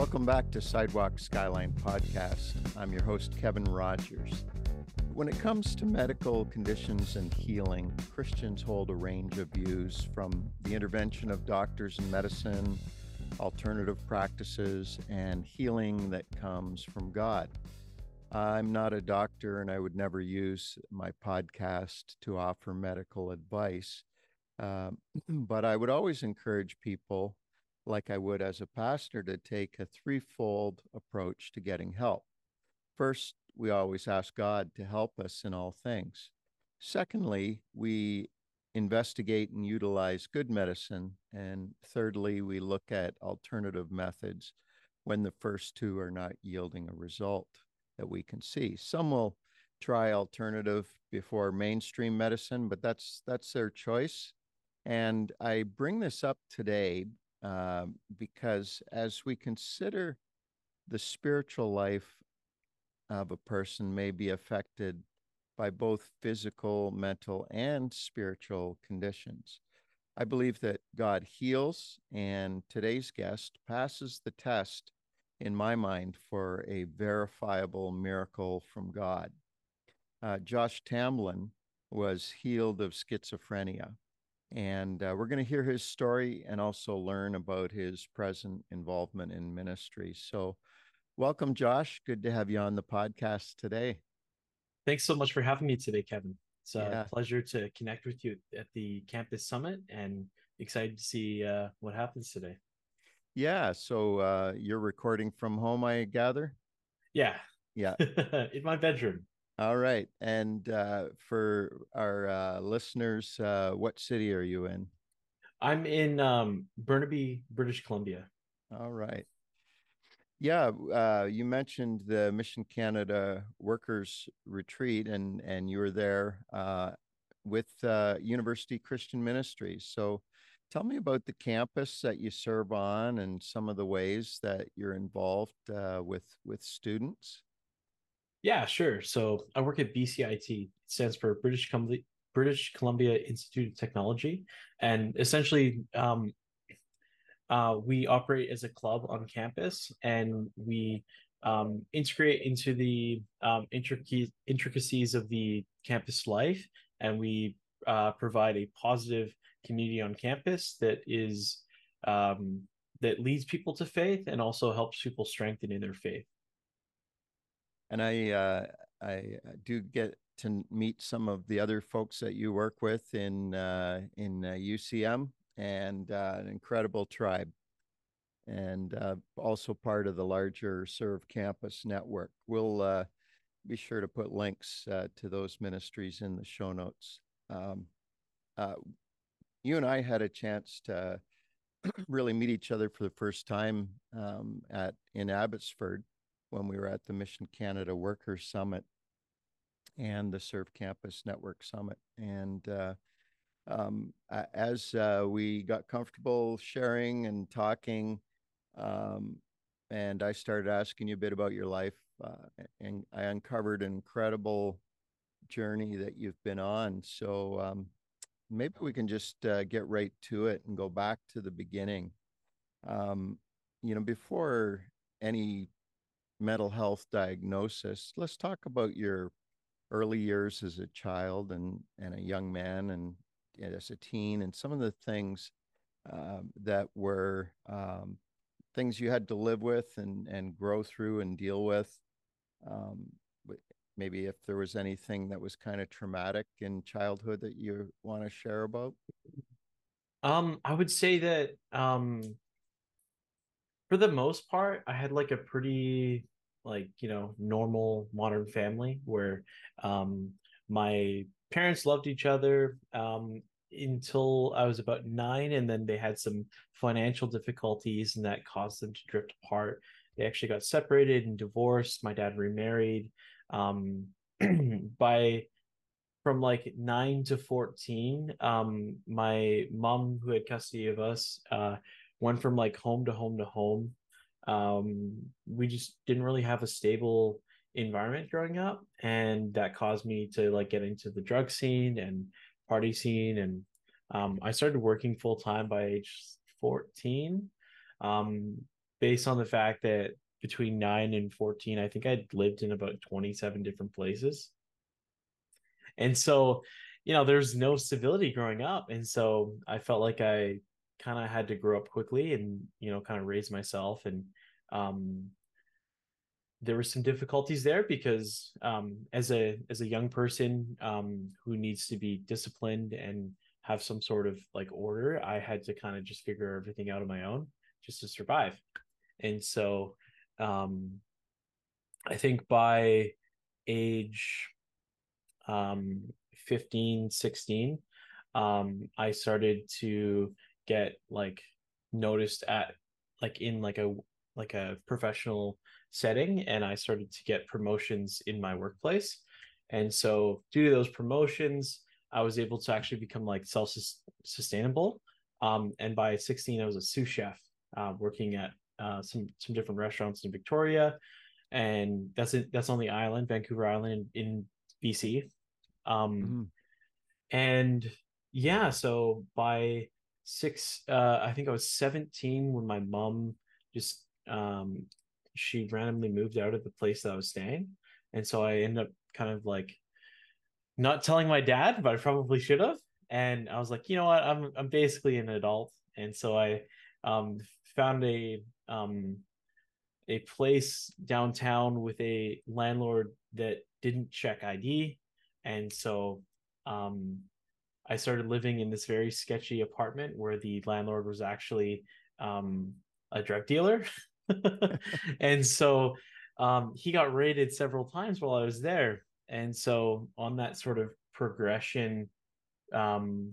Welcome back to Sidewalk Skyline Podcast. I'm your host, Kevin Rogers. When it comes to medical conditions and healing, Christians hold a range of views from the intervention of doctors in medicine, alternative practices, and healing that comes from God. I'm not a doctor and I would never use my podcast to offer medical advice. Um, but I would always encourage people, like I would as a pastor, to take a threefold approach to getting help. First, we always ask God to help us in all things. Secondly, we investigate and utilize good medicine. And thirdly, we look at alternative methods when the first two are not yielding a result that we can see. Some will try alternative before mainstream medicine, but that's that's their choice. And I bring this up today uh, because as we consider the spiritual life of a person may be affected by both physical, mental, and spiritual conditions. I believe that God heals, and today's guest passes the test, in my mind, for a verifiable miracle from God. Uh, Josh Tamblyn was healed of schizophrenia. And uh, we're going to hear his story and also learn about his present involvement in ministry. So, welcome, Josh. Good to have you on the podcast today. Thanks so much for having me today, Kevin. It's a yeah. pleasure to connect with you at the campus summit and excited to see uh, what happens today. Yeah. So uh, you're recording from home, I gather? Yeah. Yeah. In my bedroom. All right. And uh, for our uh, listeners, uh, what city are you in? I'm in um, Burnaby, British Columbia. All right. Yeah, uh, you mentioned the Mission Canada Workers Retreat, and and you were there uh, with uh, University Christian Ministries. So, tell me about the campus that you serve on, and some of the ways that you're involved uh, with with students. Yeah, sure. So I work at BCIT. It stands for British Columbia British Columbia Institute of Technology, and essentially um, uh, we operate as a club on campus and we um, integrate into the um, intric- intricacies of the campus life and we uh, provide a positive community on campus that is um, that leads people to faith and also helps people strengthen in their faith and i uh, i do get to meet some of the other folks that you work with in uh, in ucm uh, and uh, an incredible tribe and uh, also part of the larger Serve Campus network. We'll uh, be sure to put links uh, to those ministries in the show notes. Um, uh, you and I had a chance to really meet each other for the first time um, at in Abbotsford when we were at the Mission Canada Workers Summit and the Serve Campus Network Summit. And uh, um, as uh, we got comfortable sharing and talking, um, and I started asking you a bit about your life, uh, and I uncovered an incredible journey that you've been on. So um, maybe we can just uh, get right to it and go back to the beginning. Um, you know, before any mental health diagnosis, let's talk about your early years as a child and and a young man and, and as a teen and some of the things uh, that were um, things you had to live with and and grow through and deal with um, maybe if there was anything that was kind of traumatic in childhood that you want to share about? Um i would say that um for the most part i had like a pretty like you know normal modern family where um my parents loved each other um until I was about nine, and then they had some financial difficulties, and that caused them to drift apart. They actually got separated and divorced. My dad remarried. Um, by from like nine to 14, um, my mom, who had custody of us, uh, went from like home to home to home. Um, we just didn't really have a stable environment growing up, and that caused me to like get into the drug scene and party scene and um, I started working full time by age 14. Um, based on the fact that between 9 and 14 i think i'd lived in about 27 different places and so you know there's no civility growing up and so i felt like i kind of had to grow up quickly and you know kind of raise myself and um there were some difficulties there because um as a as a young person um who needs to be disciplined and have some sort of like order i had to kind of just figure everything out on my own just to survive. And so um i think by age um 15 16 um i started to get like noticed at like in like a like a professional setting and i started to get promotions in my workplace. And so due to those promotions i was able to actually become like self-sustainable um, and by 16 i was a sous chef uh, working at uh, some some different restaurants in victoria. And that's it that's on the island vancouver island in, in bc um, mm-hmm. and yeah so by six uh, i think i was 17 when my mom just um, she randomly moved out of the place that I was staying. And so I ended up kind of like not telling my dad, but I probably should have. And I was like, you know what, I'm I'm basically an adult. And so I um, found a um, a place downtown with a landlord that didn't check ID. And so um, I started living in this very sketchy apartment where the landlord was actually um, a drug dealer. and so um, he got raided several times while I was there. And so on that sort of progression, um,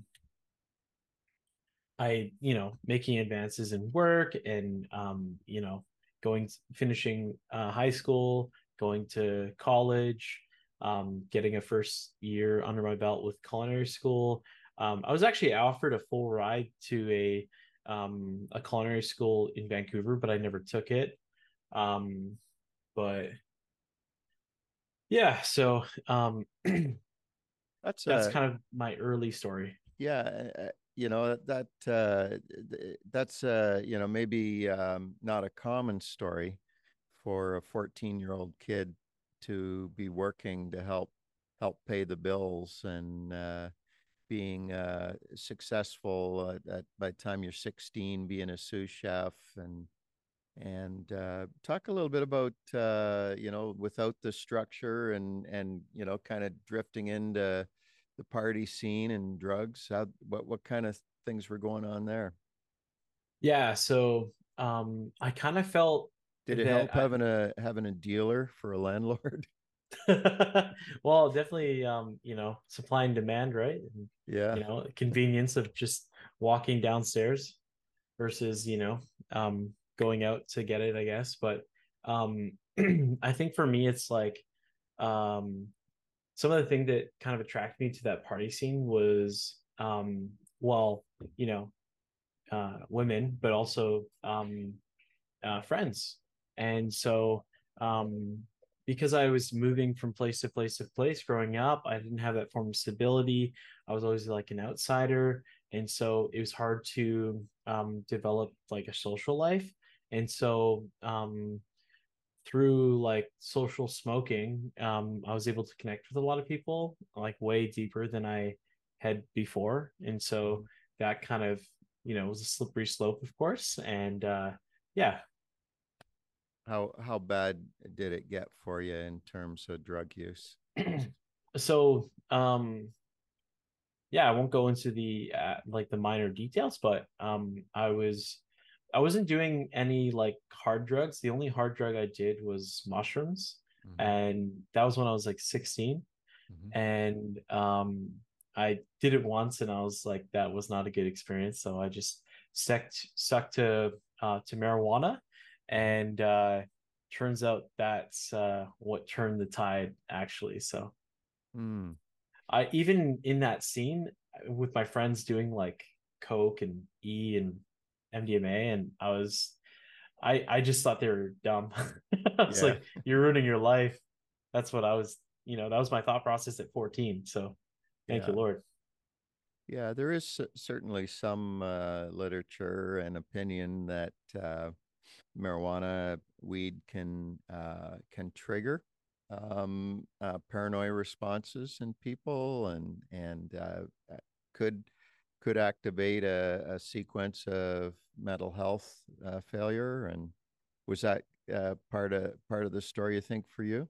I, you know, making advances in work and, um, you know, going, finishing uh, high school, going to college, um, getting a first year under my belt with culinary school. Um, I was actually offered a full ride to a um, a culinary school in Vancouver, but I never took it. Um, but yeah, so um, that's that's uh, kind of my early story. Yeah, uh, you know that uh, that's uh, you know maybe um, not a common story for a 14 year old kid to be working to help help pay the bills and uh, being uh, successful at by the time you're 16, being a sous chef, and and uh, talk a little bit about uh, you know without the structure and and you know kind of drifting into the party scene and drugs. How what what kind of things were going on there? Yeah, so um, I kind of felt. Did it help I, having a having a dealer for a landlord? well, definitely, um, you know, supply and demand, right? And, yeah. You know, convenience of just walking downstairs versus, you know, um, going out to get it, I guess. But um, I think for me, it's like um, some of the thing that kind of attracted me to that party scene was, um, well, you know, uh, women, but also um, uh, friends. And so um, because I was moving from place to place to place growing up, I didn't have that form of stability. I was always like an outsider. And so it was hard to um, develop like a social life. And so um, through like social smoking, um, I was able to connect with a lot of people like way deeper than I had before. And so mm-hmm. that kind of, you know, was a slippery slope, of course. And uh, yeah, how how bad did it get for you in terms of drug use? so, um, yeah, I won't go into the uh, like the minor details, but um, I was I wasn't doing any like hard drugs. The only hard drug I did was mushrooms, mm-hmm. and that was when I was like 16. Mm-hmm. And um, I did it once, and I was like, that was not a good experience. So I just stuck stuck to uh, to marijuana, and uh, turns out that's uh, what turned the tide actually. So, mm. I even in that scene with my friends doing like coke and E and MDMA, and I was, I I just thought they were dumb. I was yeah. like, you're ruining your life. That's what I was. You know, that was my thought process at 14. So, thank yeah. you, Lord. Yeah, there is certainly some uh, literature and opinion that uh, marijuana, weed can uh, can trigger um, uh, paranoia responses in people, and and uh, could could activate a, a sequence of mental health uh, failure. And was that uh, part of part of the story? You think for you?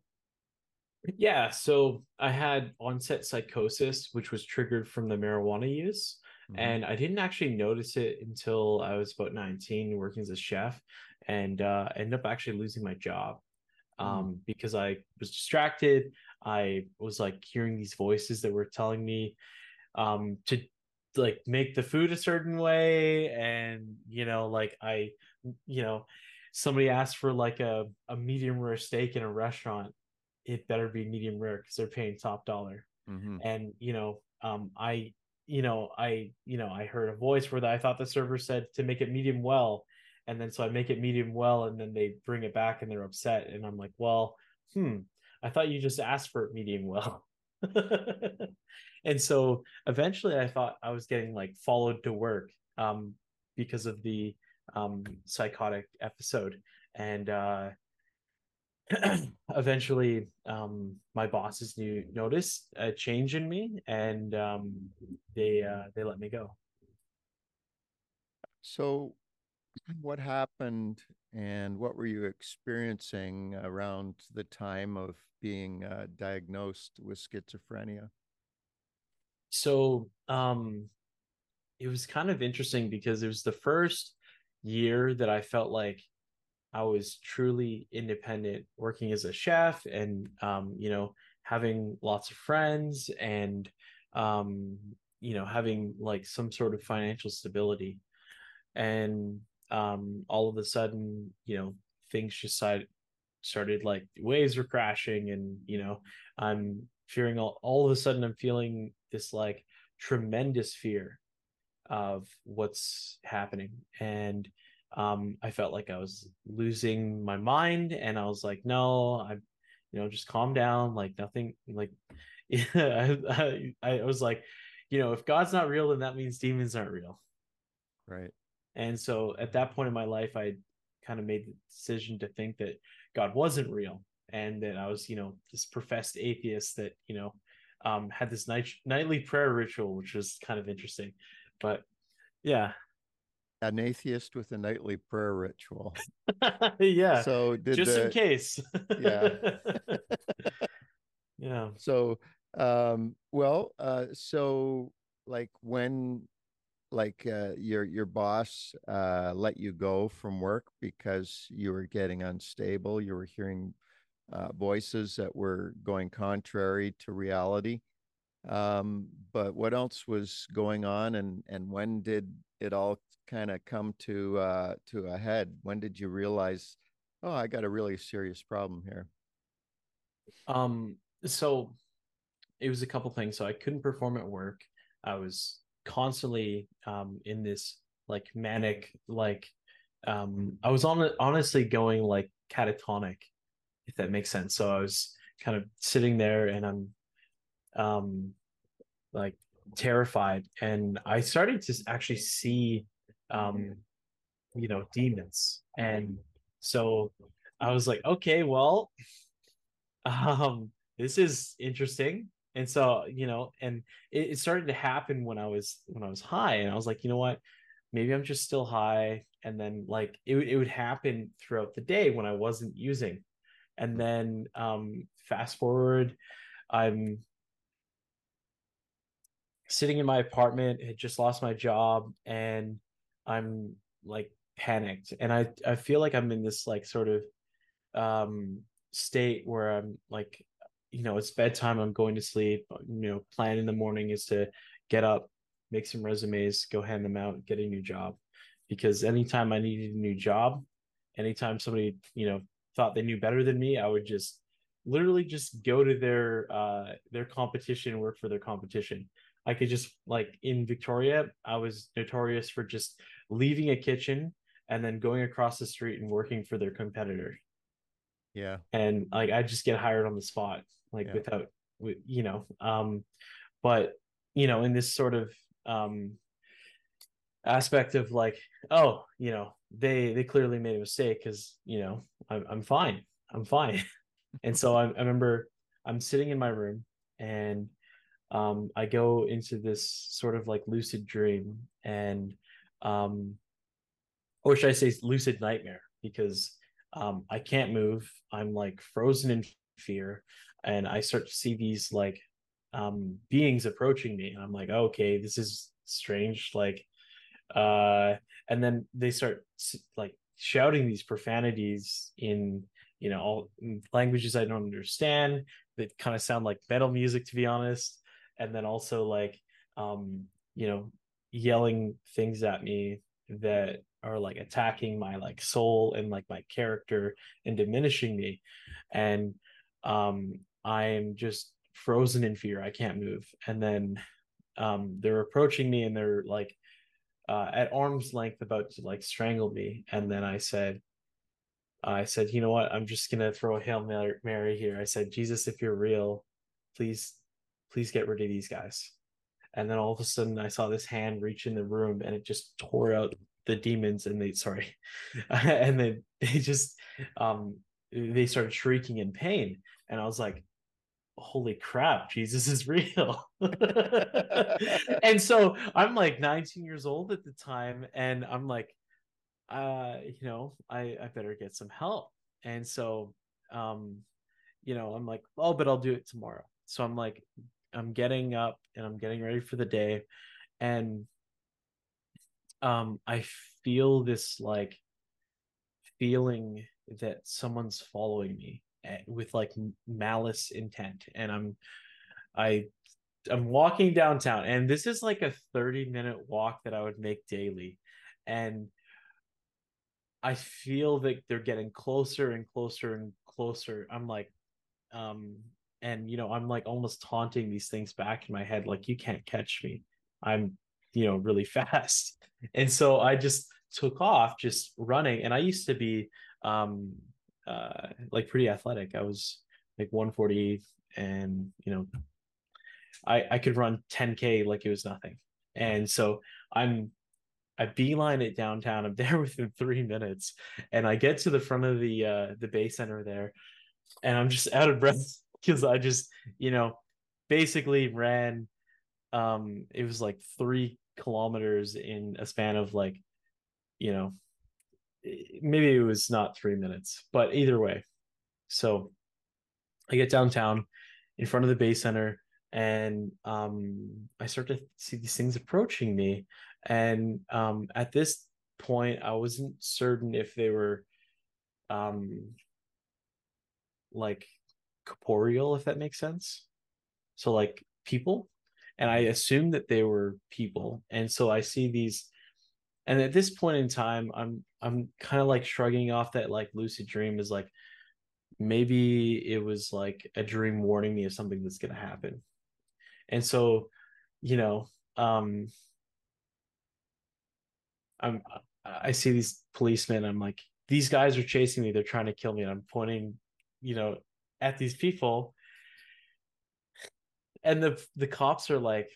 Yeah, so I had onset psychosis, which was triggered from the marijuana use. Mm-hmm. And I didn't actually notice it until I was about 19, working as a chef, and uh, ended up actually losing my job mm-hmm. um, mm. because I was distracted. I was like hearing these voices that were telling me um, to like make the food a certain way, and you know, like I, you know, somebody asked for like a, a medium rare steak in a restaurant it better be medium rare because they're paying top dollar. Mm-hmm. And you know, um, I, you know, I, you know, I heard a voice where I thought the server said to make it medium well, and then so I make it medium well, and then they bring it back and they're upset, and I'm like, well, hmm, I thought you just asked for it medium well. and so eventually I thought I was getting like followed to work um, because of the um, psychotic episode. And uh, eventually um, my bosses knew noticed a change in me and um, they uh, they let me go so what happened and what were you experiencing around the time of being uh, diagnosed with schizophrenia so um, it was kind of interesting because it was the first year that i felt like I was truly independent, working as a chef, and um, you know, having lots of friends, and um, you know, having like some sort of financial stability. And um, all of a sudden, you know, things just started, started like waves were crashing, and you know, I'm fearing all, all of a sudden, I'm feeling this like tremendous fear of what's happening, and um, I felt like I was losing my mind, and I was like, no, I'm you know, just calm down, like nothing, like, yeah, I, I, I was like, you know, if God's not real, then that means demons aren't real, right? And so at that point in my life, I kind of made the decision to think that God wasn't real, and that I was, you know, this professed atheist that you know um, had this night nightly prayer ritual, which was kind of interesting, but yeah an atheist with a nightly prayer ritual. yeah. So just the, in case. yeah. yeah. So um well uh so like when like uh your your boss uh let you go from work because you were getting unstable, you were hearing uh voices that were going contrary to reality. Um but what else was going on and and when did it all kind of come to uh, to a head? When did you realize, oh, I got a really serious problem here? Um, so it was a couple things. So I couldn't perform at work. I was constantly um, in this like manic, like um, I was on honestly going like catatonic, if that makes sense. So I was kind of sitting there and I'm um like terrified and i started to actually see um, you know, demons. And so I was like, okay, well, um, this is interesting. And so, you know, and it, it started to happen when I was when I was high, and I was like, you know what, maybe I'm just still high. And then like it, it would happen throughout the day when I wasn't using. And then um fast forward, I'm sitting in my apartment, had just lost my job, and I'm like panicked and I I feel like I'm in this like sort of um state where I'm like you know it's bedtime I'm going to sleep you know plan in the morning is to get up make some resumes go hand them out get a new job because anytime I needed a new job anytime somebody you know thought they knew better than me I would just literally just go to their uh their competition work for their competition I could just like in Victoria I was notorious for just leaving a kitchen and then going across the street and working for their competitor. Yeah. And like I just get hired on the spot, like yeah. without you know. Um, but you know, in this sort of um aspect of like, oh, you know, they they clearly made a mistake because you know I'm I'm fine, I'm fine, and so I, I remember I'm sitting in my room and um, I go into this sort of like lucid dream and um, or should I say lucid nightmare because um, I can't move. I'm like frozen in fear, and I start to see these like um, beings approaching me, and I'm like, okay, this is strange. Like, uh, and then they start like shouting these profanities in you know all languages I don't understand that kind of sound like metal music, to be honest, and then also like um, you know yelling things at me that are like attacking my like soul and like my character and diminishing me and um i'm just frozen in fear. I can't move. And then um they're approaching me and they're like uh, at arm's length about to like strangle me. And then i said i said you know what? I'm just gonna throw a hail mary here. I said jesus if you're real please please get rid of these guys. And then all of a sudden i saw this hand reach in the room and it just tore out the demons and they sorry and then they just um they started shrieking in pain. And i was like holy crap jesus is real. And so i'm like 19 years old at the time and i'm like uh you know i i better get some help. And so um you know i'm like oh but i'll do it tomorrow. So i'm like i'm getting up and i'm getting ready for the day and um i feel this like feeling that someone's following me with like malice intent. And i'm i i'm walking downtown and this is like a 30 minute walk that i would make daily. And i feel that they're getting closer and closer and closer. I'm like um and you know i'm like almost taunting these things back in my head like you can't catch me. I'm you know really fast. And so i just took off just running and i used to be um uh like pretty athletic i was like 140 and you know i i could run 10k like it was nothing and so i'm I beeline it downtown. I'm there within three minutes, and I get to the front of the uh, the Bay Center there, and I'm just out of breath because I just you know basically ran. Um, it was like three kilometers in a span of like, you know, maybe it was not three minutes, but either way. So I get downtown in front of the Bay Center and um, I start to see these things approaching me. And um, at this point, I wasn't certain if they were um, like corporeal, if that makes sense. So, like people, and I assumed that they were people. And so I see these and at this point in time, I'm I'm kind of like shrugging off that like lucid dream is like maybe it was like a dream warning me of something that's gonna happen. And so, you know, um I'm I see these policemen, I'm like, these guys are chasing me, they're trying to kill me, and I'm pointing, you know, at these people and the the cops are like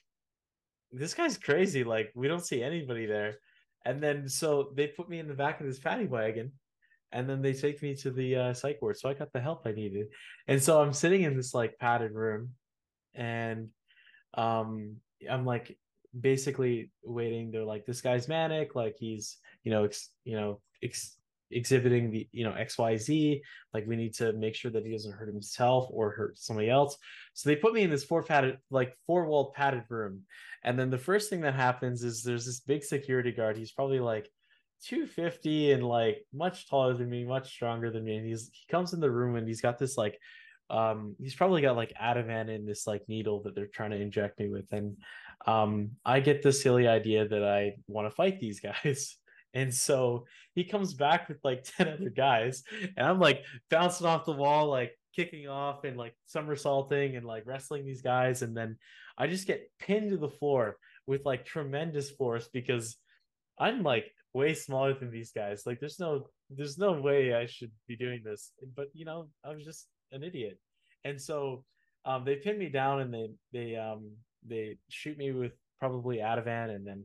this guy's crazy like we don't see anybody there and then so they put me in the back of this paddy wagon and then they take me to the uh, psych ward. So i got the help i needed. And so i'm sitting in this like padded room and um i'm like basically waiting. They're like this guy's manic. Like he's you know ex, you know ex, exhibiting the you know xyz like we need to make sure that he doesn't hurt himself or hurt somebody else. So they put me in this four padded like four wall padded room. And then the first thing that happens is there's this big security guard. He's probably like 250 and like much taller than me much stronger than me. And he's he comes in the room and he's got this like um he's probably got like ativan in this like needle that they're trying to inject me with. And um i get the silly idea that i want to fight these guys and so he comes back with like 10 other guys, and I'm like bouncing off the wall, like kicking off and like somersaulting and like wrestling these guys. And then I just get pinned to the floor with like tremendous force because I'm like way smaller than these guys. Like there's no there's no way I should be doing this. But you know, I was just an idiot. And so um they pin me down and they they um they shoot me with probably Ativan and then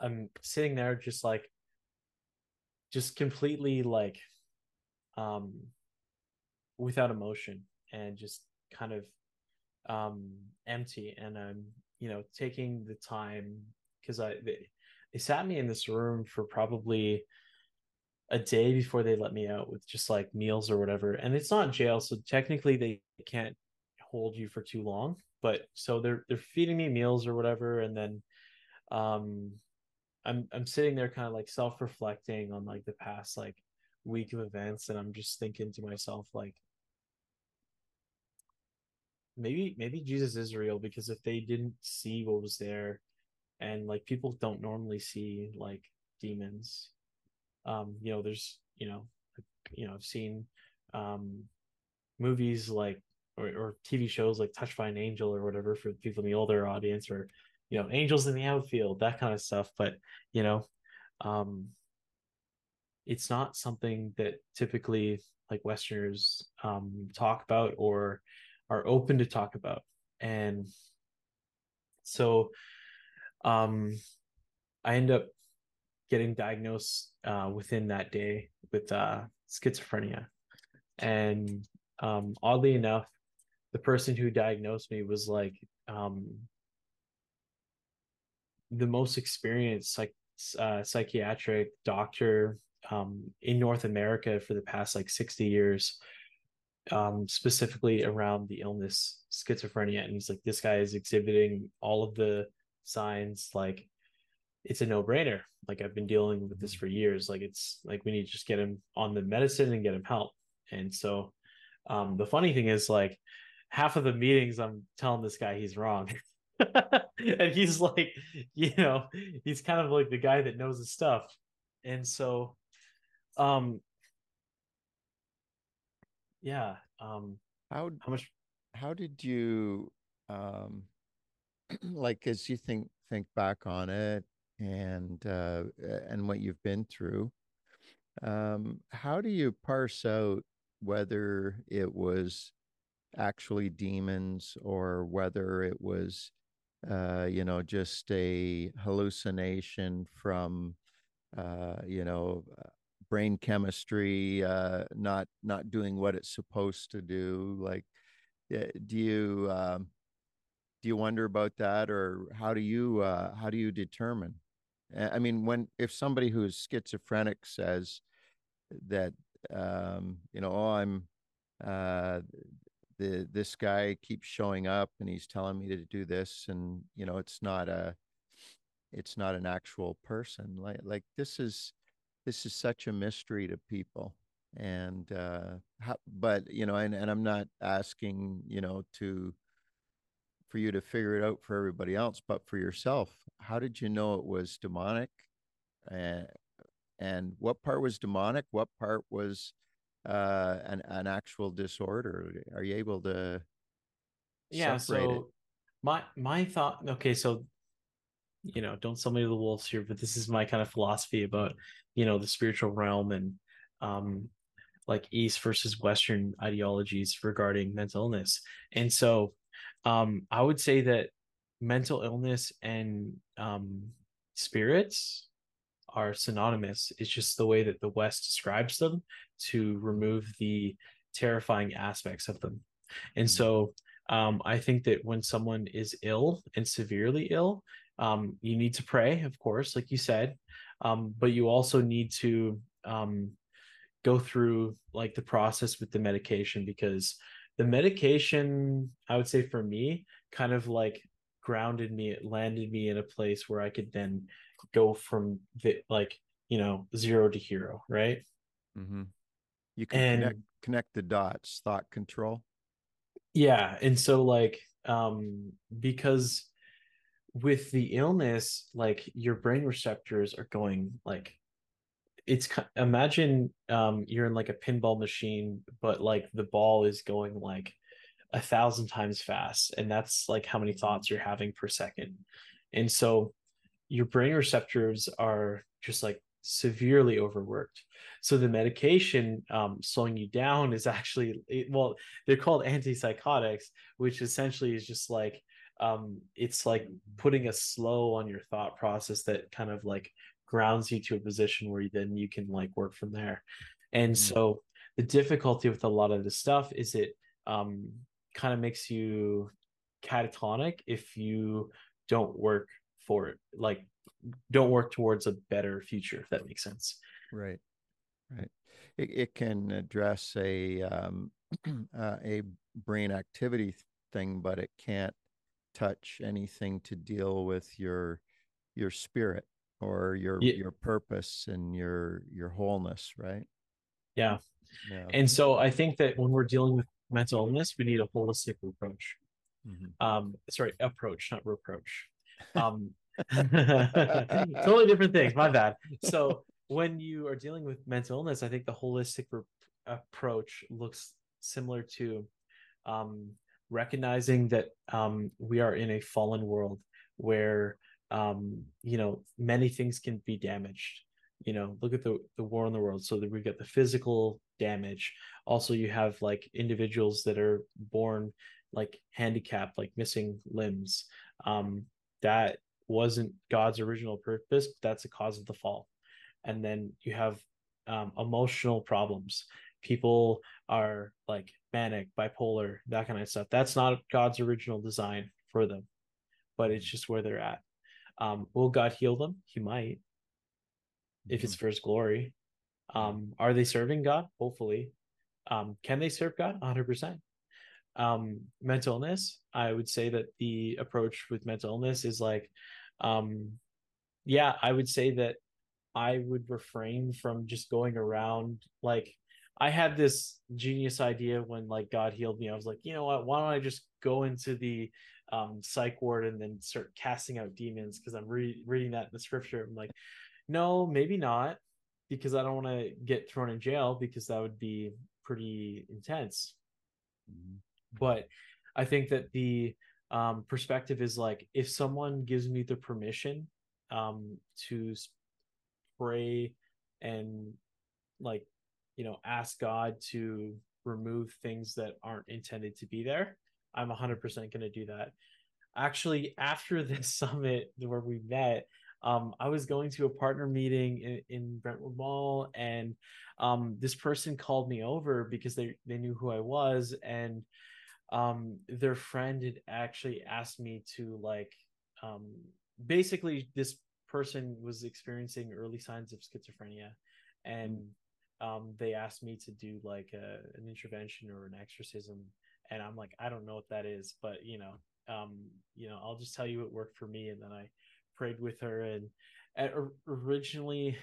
I'm sitting there just like just completely like um without emotion and just kind of um empty. And I'm you know taking the time because I they, they sat me in this room for probably a day before they let me out with just like meals or whatever. And it's not jail so technically they can't hold you for too long but so they're they're feeding me meals or whatever. And then um i'm i'm sitting there kind of like self-reflecting on like the past like week of events and i'm just thinking to myself like maybe maybe jesus is real because if they didn't see what was there and like people don't normally see like demons um you know there's you know you know i've seen um movies like or, or tv shows like touched by an angel or whatever for people in the older audience or you know angels in the outfield that kind of stuff but you know um it's not something that typically like westerners um talk about or are open to talk about. And so um i end up getting diagnosed uh, within that day with uh, schizophrenia. And um, oddly enough the person who diagnosed me was like um, the most experienced psych uh, psychiatric doctor um, in North America for the past like 60 years, um, specifically around the illness schizophrenia. And he's like, this guy is exhibiting all of the signs. Like, it's a no brainer. Like, I've been dealing with this for years. Like, it's like we need to just get him on the medicine and get him help. And so, um, the funny thing is, like, half of the meetings, I'm telling this guy he's wrong. and he's like, you know, he's kind of like the guy that knows his stuff. And so, um, yeah, um, how how much, how did you, um, like as you think think back on it and uh, and what you've been through, um, how do you parse out whether it was actually demons or whether it was uh, you know, just a hallucination from, uh, you know, uh, brain chemistry uh, not not doing what it's supposed to do. Like, do you um, do you wonder about that, or how do you uh, how do you determine? I mean, when if somebody who is schizophrenic says that, um, you know, oh, I'm uh, the this guy keeps showing up and he's telling me to do this and you know it's not a it's not an actual person like like this is this is such a mystery to people and uh how, but you know and, and i'm not asking you know to for you to figure it out for everybody else but for yourself how did you know it was demonic? And and what part was demonic? What part was uh, an an actual disorder? Are you able to? Yeah. So it? my my thought. Okay, so you know, don't sell me to the wolves here, but this is my kind of philosophy about you know the spiritual realm and um like East versus Western ideologies regarding mental illness. And so um I would say that mental illness and um spirits are synonymous. It's just the way that the West describes them to remove the terrifying aspects of them. And mm-hmm. so um, I think that when someone is ill and severely ill, um, you need to pray, of course, like you said, um, but you also need to um, go through like the process with the medication because the medication, I would say for me, kind of like grounded me, it landed me in a place where I could then go from the like you know zero to hero right? Mm-hmm. you can and, connect connect the dots thought control. Yeah and so like um because with the illness like your brain receptors are going like it's imagine um you're in like a pinball machine but like the ball is going like a thousand times fast and that's like how many thoughts you're having per second. And so your brain receptors are just like severely overworked. So the medication um, slowing you down is actually well, they're called antipsychotics, which essentially is just like um it's like putting a slow on your thought process that kind of like grounds you to a position where then you can like work from there and Mhm. so the difficulty with a lot of this stuff is it um kind of makes you catatonic if you don't work for it like don't work towards a better future if that makes sense Right. Right. It, it can address a um, uh, a brain activity thing, but it can't touch anything to deal with your your spirit or your Yeah. your purpose and your your wholeness, right? yeah Yeah. and so i think that when we're dealing with mental illness we need a holistic approach Mhm. um sorry approach not reproach um totally different things my bad. So when you are dealing with mental illness i think the holistic re- approach looks similar to um recognizing that um we are in a fallen world where um you know many things can be damaged. You know look at the the war in the world. So that we've got the physical damage. Also you have like individuals that are born like handicapped like missing limbs. Um that wasn't god's original purpose but that's the cause of the fall. And then you have um, emotional problems. People are like manic bipolar that kind of stuff. That's not god's original design for them but it's just where they're at. Um will god heal them? He might. If it's for his glory. Um are they serving god? Hopefully. Um can they serve god? 100% um mental illness i would say that the approach with mental illness is like um yeah i would say that i would refrain from just going around. Like i had this genius idea when like god healed me. I was like you know what? Why don't i just go into the um psych ward and then start casting out demons because i'm re- reading that in the scripture. I'm like no maybe not because i don't want to get thrown in jail because that would be pretty intense. Mhm. But i think that the um, perspective is like if someone gives me the permission um, to pray and like you know ask god to remove things that aren't intended to be there i'm 100% going to do that. Actually after this summit where we met um, i was going to a partner meeting in, in brentwood mall and um, this person called me over because they, they knew who i was and um their friend had actually asked me to like um basically this person was experiencing early signs of schizophrenia and um they asked me to do like a, an intervention or an exorcism and i'm like i don't know what that is but you know um you know i'll just tell you it worked for me and then i prayed with her and, and originally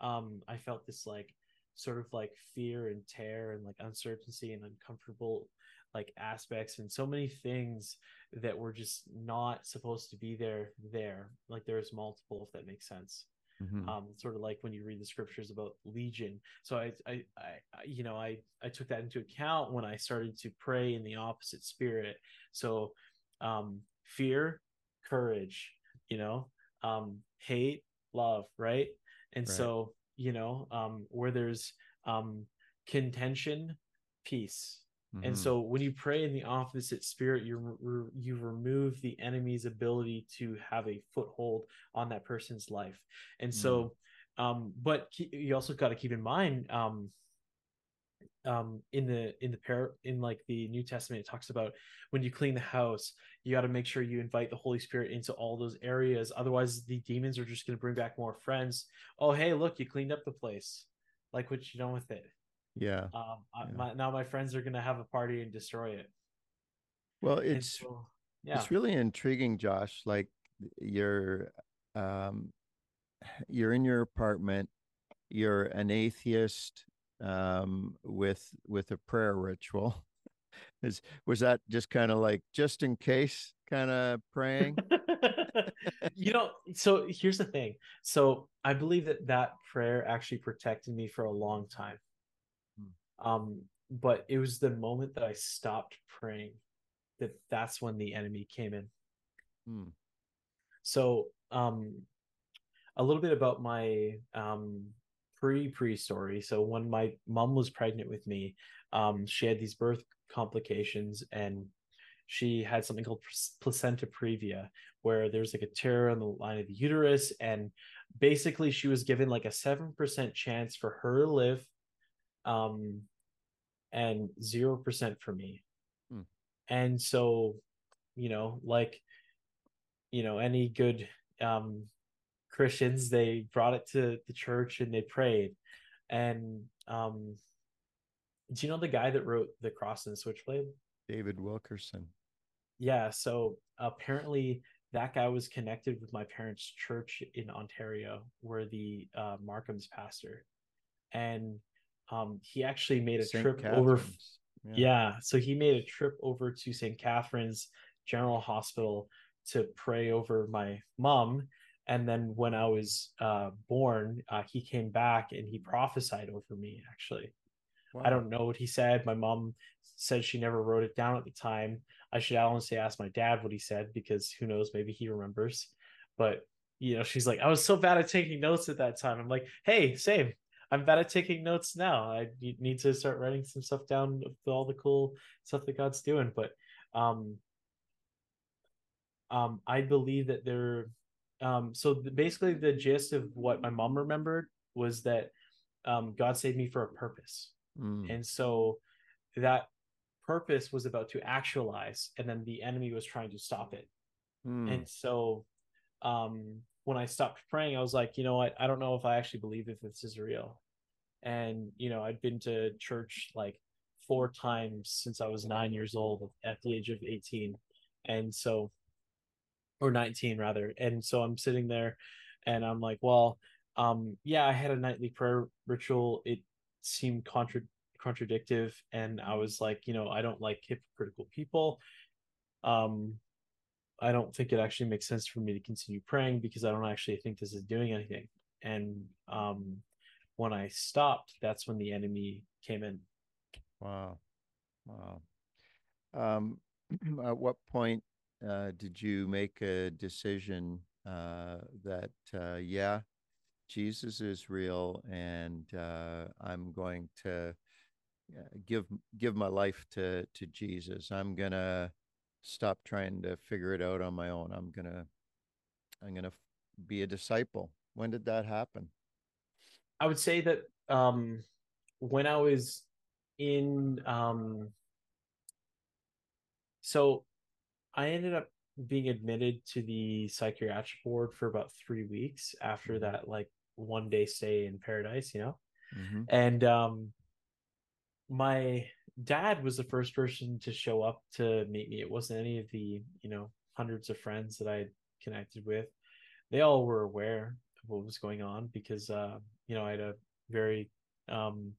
um i felt this like sort of like fear and terror and like uncertainty and uncomfortable like aspects and so many things that were just not supposed to be there there. Like there's multiple if that makes sense. Mhm. um sort of like when you read the scriptures about legion. So I, I i I- you know i i took that into account when i started to pray in the opposite spirit. So um fear courage you know um hate love right? And Right. so you know um where there's um contention peace and Mhm. so when you pray in the opposite spirit, you you remove the enemy's ability to have a foothold on that person's life. And so, um, but you also got to keep in mind, um, um, in the in the pair in like the New Testament, it talks about when you clean the house, you got to make sure you invite the Holy Spirit into all those areas. Otherwise, the demons are just going to bring back more friends. Oh, hey, look, you cleaned up the place. Like what you done with it? Yeah. Um, I- Yeah. my, now my friends are gonna have a party and destroy it. Well, it's so, yeah, it's really intriguing, Josh. Like you're um you're in your apartment, you're an atheist um with with a prayer ritual. Is was that just kind of like just in case kind of praying? you know. So here's the thing. So I believe that that prayer actually protected me for a long time. Um, but it was the moment that I stopped praying that that's when the enemy came in. Hmm. So, um, a little bit about my um pre pre story. So when my mom was pregnant with me, um, she had these birth complications, and she had something called placenta previa, where there's like a tear on the line of the uterus, and basically she was given like a seven percent chance for her to live, um, and zero percent for me. Hmm. And so, you know, like, you know, any good um Christians, they brought it to the church and they prayed. And um do you know the guy that wrote The Cross and the Switchblade? David Wilkerson. Yeah, so apparently that guy was connected with my parents' church in Ontario, where the uh, Markham's pastor, and um, he actually made a St. trip Catharines. over. Yeah. yeah, so he made a trip over to St. Catharines General Hospital to pray over my mom. And then when I was uh, born, uh, he came back and he prophesied over me. Actually, wow. I don't know what he said. My mom said she never wrote it down at the time. I should honestly ask my dad what he said because who knows, maybe he remembers. But you know, she's like, I was so bad at taking notes at that time. I'm like, hey, same. I'm bad at taking notes now. I need to start writing some stuff down of all the cool stuff that God's doing. But um, um, I believe that there. Um, so the, basically, the gist of what my mom remembered was that um, God saved me for a purpose, mm. and so that purpose was about to actualize and then the enemy was trying to stop it mm. and so um when i stopped praying i was like you know what? I don't know if i actually believe if this is real. And you know i'd been to church like four times since i was nine years old at the age of 18 and so or 19 rather and so i'm sitting there and i'm like well um yeah i had a nightly prayer ritual. It seemed contra- contradictive and i was like you know i don't like hypocritical people. Um i don't think it actually makes sense for me to continue praying because i don't actually think this is doing anything. And um when i stopped that's when the enemy came in. Wow. Wow. Um at what point uh did you make a decision uh that uh yeah jesus is real and uh i'm going to give give my life to to Jesus. I'm gonna stop trying to figure it out on my own. I'm gonna I'm gonna be a disciple. When did that happen? I would say that um, when I was in um, so I ended up being admitted to the psychiatric ward for about three weeks after mm-hmm. that like one day stay in paradise, you know. Mm-hmm. And um my dad was the first person to show up to meet me. It wasn't any of the, you know, hundreds of friends that I connected with. They all were aware of what was going on because, uh, you know, I had a very um,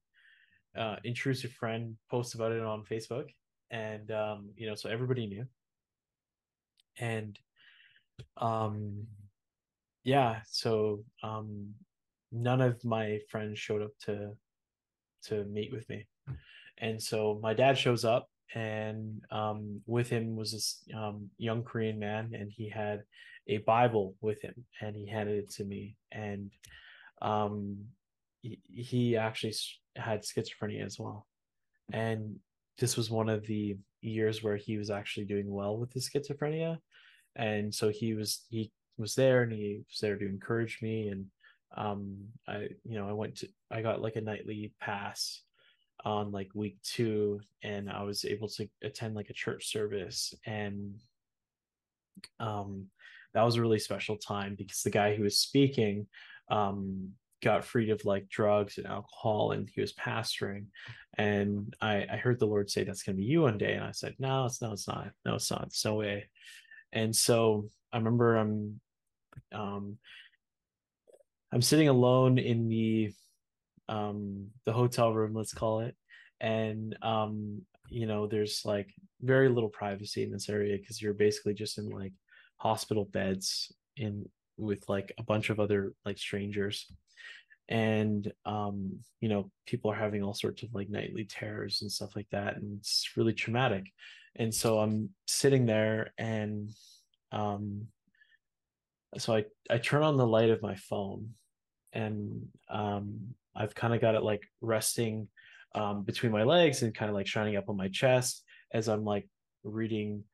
uh, intrusive friend post about it on Facebook. And, um, you know, so everybody knew. And, um, yeah, so um, none of my friends showed up to to meet with me and so my dad shows up and um, with him was this um, young korean man and he had a bible with him and he handed it to me. And um, he, he actually had schizophrenia as well. And this was one of the years where he was actually doing well with his schizophrenia. And so he was he was there and he was there to encourage me. And um i you know i went to i got like a nightly pass on like week two and i was able to attend like a church service and um that was a really special time because the guy who was speaking um got freed of like drugs and alcohol and he was pastoring and i i heard the lord say that's going to be you one day and i said no it's no it's not. No it's not. It's no way. And so i remember i'm um i'm sitting alone in the um the hotel room let's call it and um you know there's like very little privacy in this area because you're basically just in like hospital beds in with like a bunch of other like strangers. And um you know people are having all sorts of like nightly terrors and stuff like that and it's really traumatic. And so i'm sitting there and um so i i turn on the light of my phone and um I've kind of got it like resting um, between my legs and kind of like shining up on my chest as I'm like reading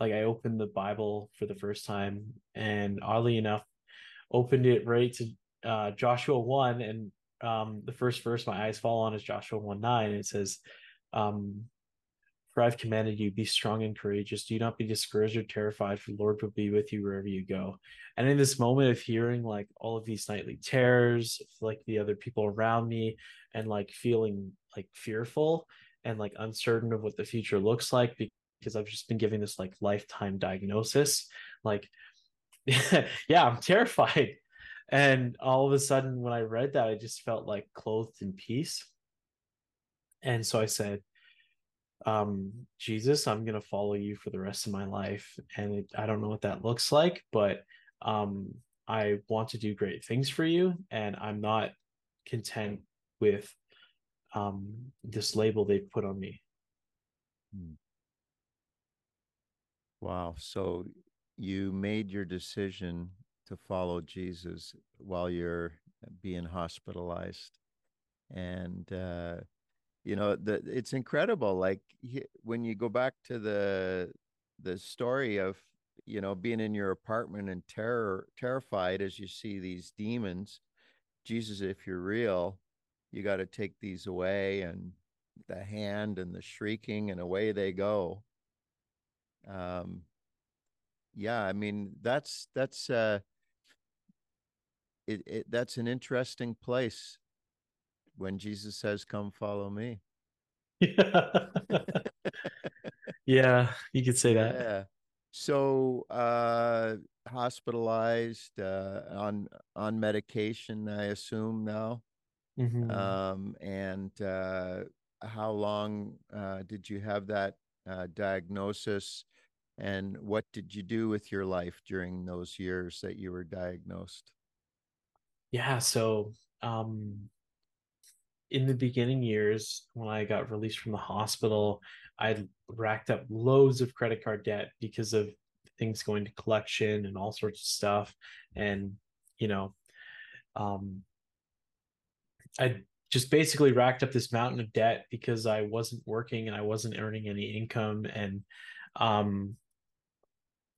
like I opened the Bible for the first time, and oddly enough, opened it right to uh, Joshua one, and um, the first verse my eyes fall on is Joshua one nine. And it says, um, "For I've commanded you, be strong and courageous. Do not be discouraged or terrified, for the Lord will be with you wherever you go." And in this moment of hearing like all of these nightly terrors, like the other people around me, and like feeling like fearful and like uncertain of what the future looks like because I've just been giving this like lifetime diagnosis. Like, yeah, I'm terrified. And all of a sudden, when I read that, I just felt like clothed in peace. And so I said, um, Jesus, I'm going to follow you for the rest of my life. And it, I don't know what that looks like, but um, I want to do great things for you. And I'm not content with um, this label they've put on me. Hmm. Wow. So you made your decision to follow Jesus while you're being hospitalized. And, uh, you know, the, it's incredible. Like he, when you go back to the, the story of, you know, being in your apartment and terror, terrified as you see these demons, Jesus, if you're real, you got to take these away and the hand and the shrieking and away they go. Um yeah i mean that's that's uh it, it that's an interesting place when jesus says come follow me. Yeah yeah you could say that. Yeah. So uh hospitalized uh on on medication i assume now mm-hmm. um and uh how long uh did you have that uh, diagnosis? And what did you do with your life during those years that you were diagnosed? Yeah so um in the beginning years when i got released from the hospital i racked up loads of credit card debt because of things going to collection and all sorts of stuff. And you know um i just basically racked up this mountain of debt because I wasn't working and I wasn't earning any income and um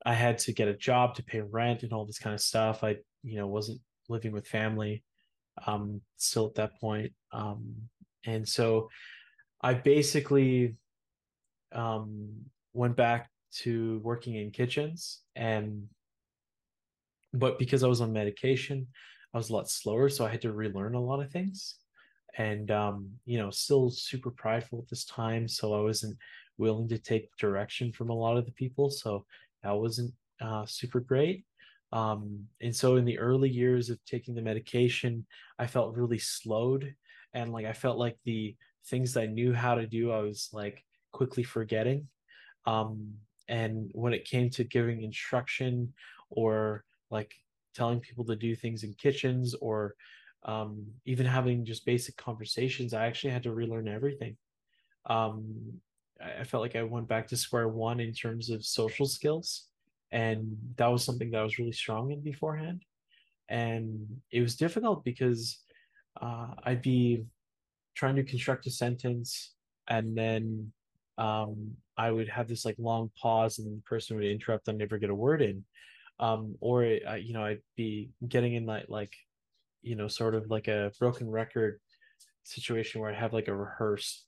I had to get a job to pay rent and all this kind of stuff. I you know wasn't living with family um still at that point um and so I basically um went back to working in kitchens and but because I was on medication I was a lot slower so I had to relearn a lot of things and um, you know, still super prideful at this time. So I wasn't willing to take direction from a lot of the people. So that wasn't uh, super great. Um, and so in the early years of taking the medication, I felt really slowed, and like I felt like the things I knew how to do, I was like quickly forgetting. Um, and when it came to giving instruction or like telling people to do things in kitchens or um, even having just basic conversations, I actually had to relearn everything. Um, I felt like I went back to square one in terms of social skills, and that was something that I was really strong in beforehand. And it was difficult because uh, I'd be trying to construct a sentence, and then um, I would have this like long pause, and the person would interrupt and never get a word in. Um, or uh, you know, I'd be getting in that like you know, sort of like a broken record situation where I have like a rehearsed,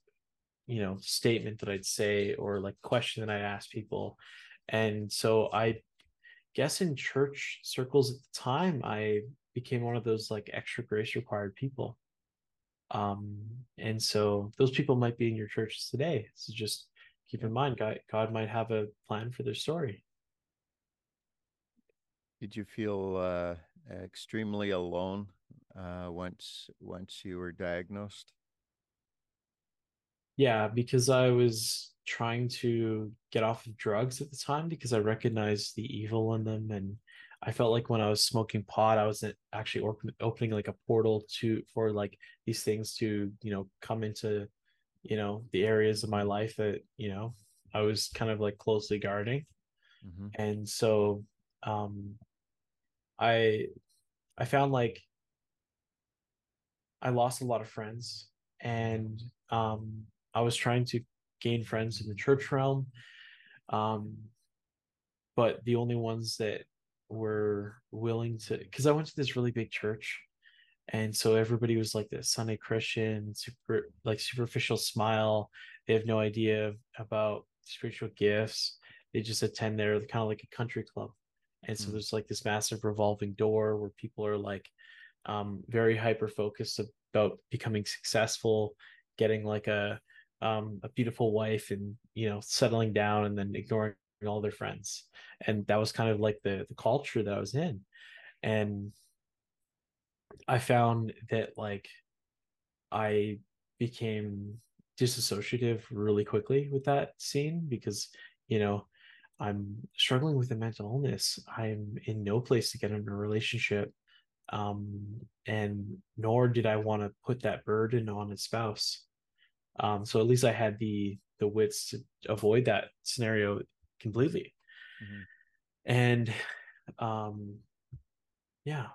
you know, statement that I'd say or like question that I'd ask people. And so I guess in church circles at the time, I became one of those like extra grace required people. Um, and so those people might be in your churches today. So just keep in mind, God, God might have a plan for their story. Did you feel uh, extremely alone uh, once once you were diagnosed? Yeah, because I was trying to get off of drugs at the time because I recognized the evil in them, and I felt like when I was smoking pot, I was actually open, opening like a portal to for like these things to you know come into you know the areas of my life that you know I was kind of like closely guarding, mm-hmm. and so um, I I found like I lost a lot of friends, and um, I was trying to gain friends in the church realm. Um, but the only ones that were willing to because I went to this really big church and so everybody was like this Sunday Christian, super like superficial smile. They have no idea about spiritual gifts. They just attend there kind of like a country club. And so mm. there's like this massive revolving door where people are like um, very hyper focused about becoming successful, getting like a um, a beautiful wife and you know settling down and then ignoring all their friends and that was kind of like the the culture that i was in and i found that like i became disassociative really quickly with that scene because you know i'm struggling with a mental illness. I'm in no place to get in a relationship um and nor did i want to put that burden on a spouse. Um so at least i had the the wits to avoid that scenario completely. Mm-hmm. and um yeah.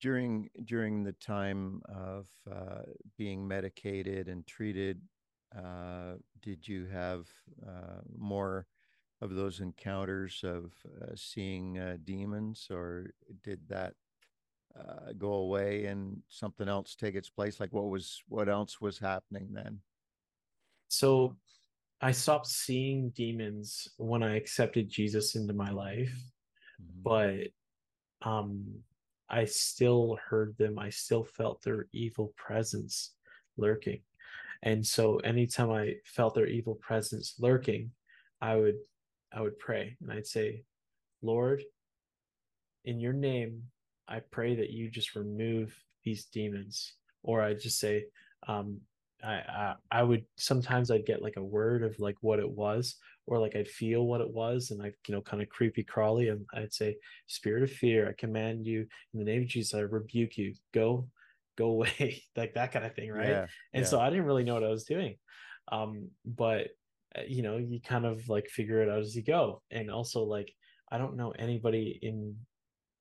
During during the time of uh, being medicated and treated did you have uh, more of those encounters of uh, seeing uh, demons or did that uh, go away and something else take its place like what was what else was happening then so I stopped seeing demons when I accepted Jesus into my life, mm-hmm. but um, I still heard them. I still felt their evil presence lurking. And so anytime I felt their evil presence lurking, I would I would pray and I'd say, Lord, in your name, I pray that you just remove these demons. Or I'd just say, um, I, I I would sometimes I'd get like a word of like what it was, or like I'd feel what it was, and I you know kind of creepy crawly, and I'd say, "Spirit of fear, I command you in the name of Jesus, I rebuke you. Go, go away," like that kind of thing, right? Yeah, and yeah. so I didn't really know what I was doing, um, but uh, you know, you kind of like figure it out as you go, and also like I don't know anybody in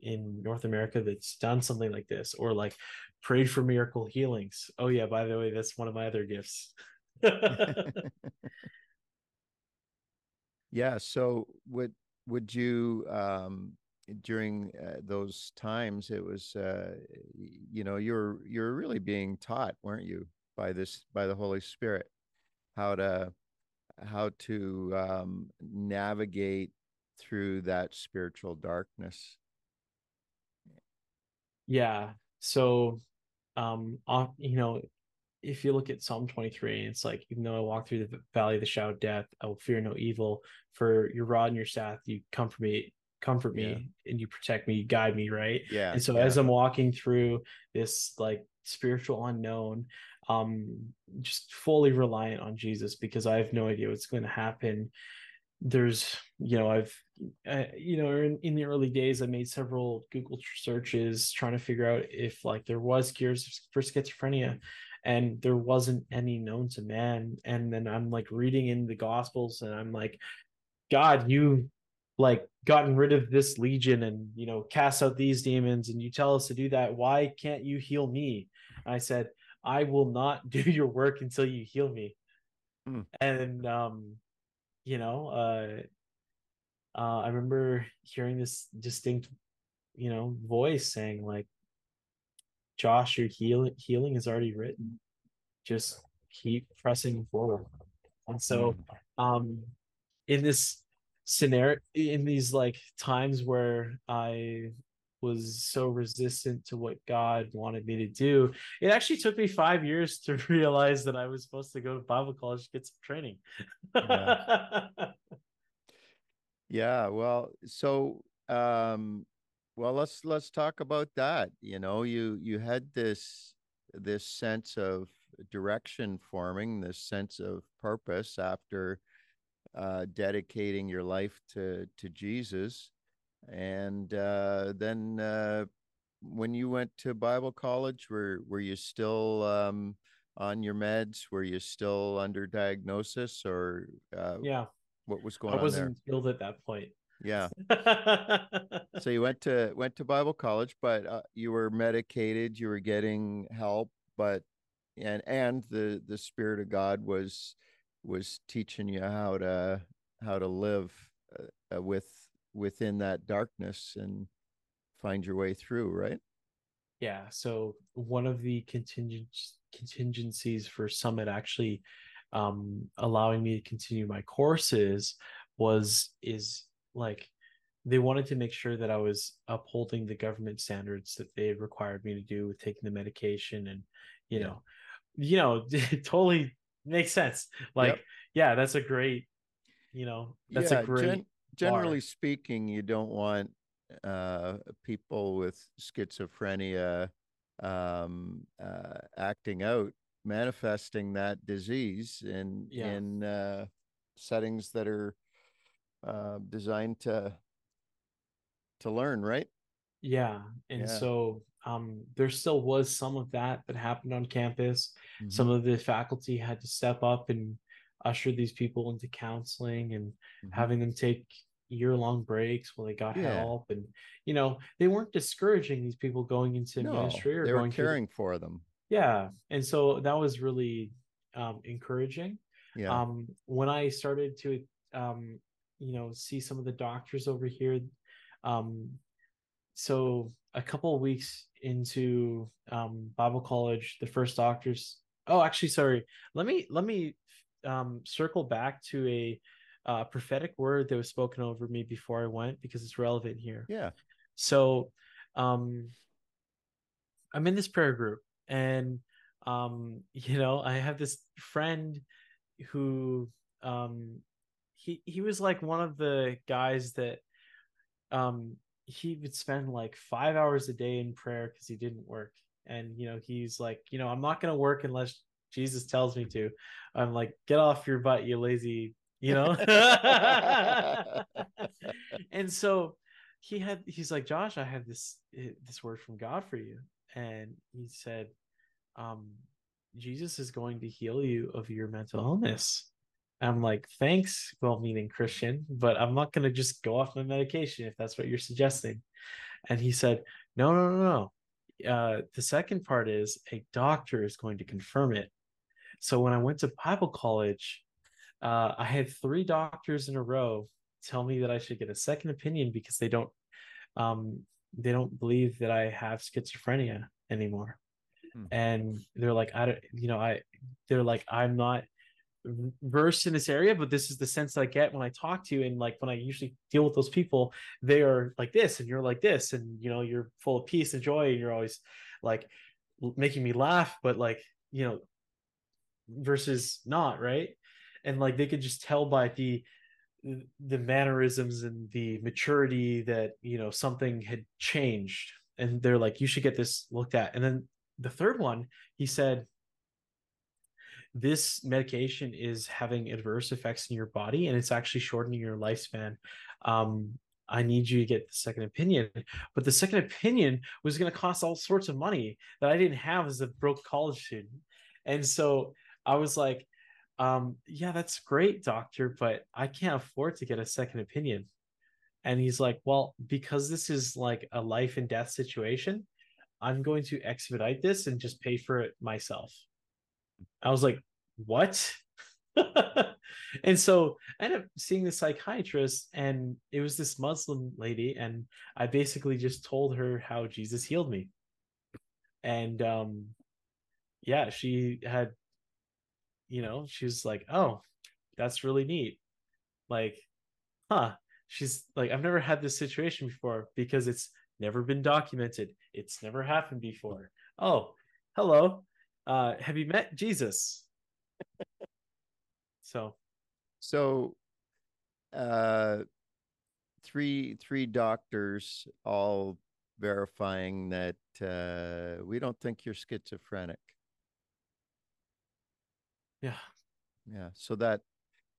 in North America that's done something like this or like prayed for miracle healings. Oh yeah, by the way, that's one of my other gifts. yeah, so would would you um during uh, those times it was uh you know you're you're really being taught weren't you by this by the holy spirit how to how to um navigate through that spiritual darkness? Yeah so um you know if you look at psalm 23 it's like even though i walk through the valley of the shadow of death i will fear no evil for your rod and your staff you comfort me comfort me yeah. and you protect me you guide me right yeah and so yeah. as i'm walking through this like spiritual unknown um just fully reliant on jesus because i have no idea what's going to happen there's you know i've uh, you know in, in, the early days i made several google searches trying to figure out if like there was cures for schizophrenia and there wasn't any known to man and then i'm like reading in the gospels and i'm like god you like gotten rid of this legion and you know cast out these demons and you tell us to do that why can't you heal me i said i will not do your work until you heal me mm. and um you know uh uh i remember hearing this distinct you know voice saying like josh your healing healing is already written just keep pressing forward and so mm. um in this scenario in these like times where i was so resistant to what God wanted me to do. It actually took me five years to realize that I was supposed to go to Bible college to get some training. yeah. yeah. Well, so um, well, let's let's talk about that. You know, you you had this this sense of direction forming, this sense of purpose after uh, dedicating your life to to Jesus and uh, then uh, when you went to Bible college, were were you still um, on your meds? Were you still under diagnosis, or uh, yeah, what was going on? I wasn't healed at that point. Yeah. so you went to went to Bible college, but uh, you were medicated. You were getting help, but and and the the Spirit of God was was teaching you how to how to live uh, with within that darkness and find your way through, right? Yeah. So one of the contingent contingencies for Summit actually um, allowing me to continue my courses was is like they wanted to make sure that I was upholding the government standards that they required me to do with taking the medication and you know you know totally makes sense like yep. yeah that's a great you know that's yeah, a great gen- generally bar. speaking you don't want uh people with schizophrenia um uh acting out manifesting that disease in yeah. in uh settings that are uh designed to to learn right yeah and yeah. so um, there still was some of that that happened on campus. Mm-hmm. Some of the faculty had to step up and usher these people into counseling and mm-hmm. having them take year long breaks while they got yeah. help. And, you know, they weren't discouraging these people going into no, ministry or they were caring the... for them. Yeah. And so that was really um, encouraging. Yeah. Um, when I started to, um, you know, see some of the doctors over here, um, so a couple of weeks into um, Bible college, the first doctors. Oh, actually, sorry. Let me let me um, circle back to a uh, prophetic word that was spoken over me before I went because it's relevant here. Yeah. So, um, I'm in this prayer group, and um, you know, I have this friend who um, he he was like one of the guys that um he would spend like five hours a day in prayer because he didn't work. And you know he's like you know i'm not to work unless jesus tells me to. I'm like get off your butt you lazy you know? And so he had he's like josh i have this this word from god for you. And he said um jesus is going to heal you of your mental illness I'm like, thanks, well meaning Christian, but I'm not going to just go off my medication if that's what you're suggesting. And he said, no, no, no, no. Uh, the second part is a doctor is going to confirm it. So when I went to Bible college, uh, I had three doctors in a row tell me that I should get a second opinion because they don't um, they don't believe that I have schizophrenia anymore. Hmm. And they're like, I don't, you know, I, they're like, I'm not versed in this area, but this is the sense I get when I talk to you. And like when I usually deal with those people, they are like this, and you're like this, and you know, you're full of peace and joy, and you're always like making me laugh, but like, you know, versus not, right? And like they could just tell by the the mannerisms and the maturity that you know something had changed and they're like you should get this looked at and then the third one he said this medication is having adverse effects in your body and it's actually shortening your lifespan. Um, I need you to get the second opinion. But the second opinion was going to cost all sorts of money that I didn't have as a broke college student. And so I was like, um, yeah, that's great, doctor, but I can't afford to get a second opinion. And he's like, well, because this is like a life and death situation, I'm going to expedite this and just pay for it myself. I was like, what? and so I ended up seeing the psychiatrist, and it was this Muslim lady, and I basically just told her how Jesus healed me. And um yeah, she had, you know, she was like, Oh, that's really neat. Like, huh. She's like, I've never had this situation before because it's never been documented. It's never happened before. Oh, hello uh, have you met Jesus? so, so, uh, three three doctors all verifying that uh, we don't think you're schizophrenic. Yeah, yeah. So that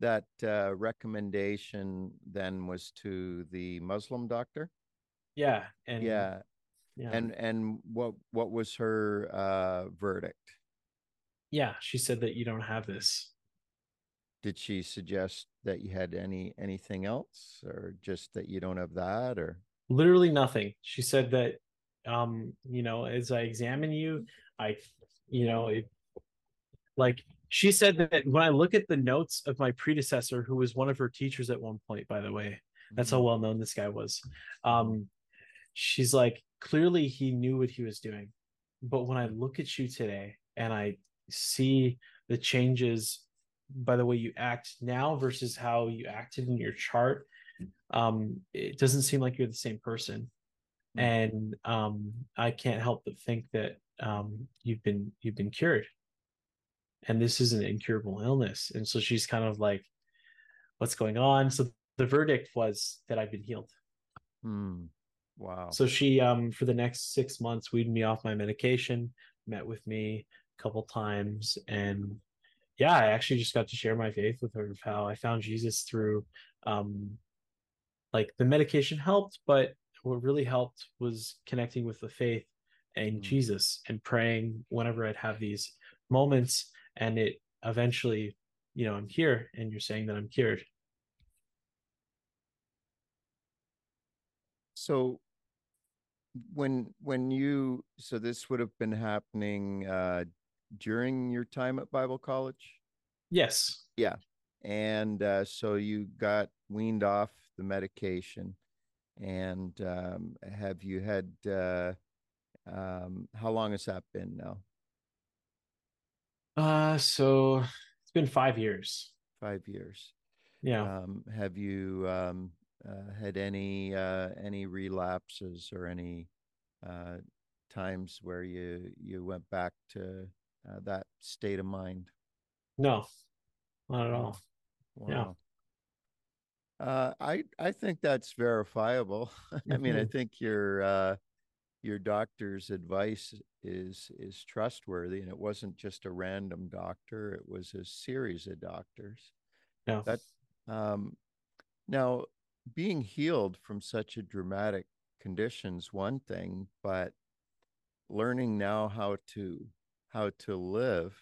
that uh, recommendation then was to the Muslim doctor. Yeah, and yeah, yeah. And and what what was her uh verdict? Yeah, she said that you don't have this. Did she suggest that you had any anything else or just that you don't have that or literally nothing. She said that um, you know, as I examine you, I you know, it like she said that when I look at the notes of my predecessor, who was one of her teachers at one point, by the way, that's how Mm. well known this guy was. Um, she's like, clearly he knew what he was doing. But when I look at you today and I see the changes by the way you act now versus how you acted in your chart, um, it doesn't seem like you're the same person. Mm. And um, I can't help but think that um, you've been you've been cured and this is an incurable illness. And so she's kind of like, what's going on? So the verdict was that I've been healed. Hmm. Wow. So she, um, for the next six months, weaned me off my medication, met with me a couple times, and yeah, I actually just got to share my faith with her of how I found Jesus through, um, like the medication helped, but what really helped was connecting with the faith and Mm. Jesus and praying whenever I'd have these moments, and it eventually, you know, I'm here, and you're saying that I'm cured. So when when you so this would have been happening uh during your time at Bible college? Yes. Yeah. And uh so you got weaned off the medication and um have you had uh um how long has that been now? Uh, so it's been five years. 5 years. Yeah. Um have you um had any uh any relapses or any uh times where you you went back to uh, that state of mind? no, not at all. Yeah. Uh, I I think that's verifiable. I mean, I Mhm. think your uh, your doctor's advice is is trustworthy, and it wasn't just a random doctor; it was a series of doctors. Yeah. That um, now being healed from such a dramatic condition's one thing, but learning now how to how to live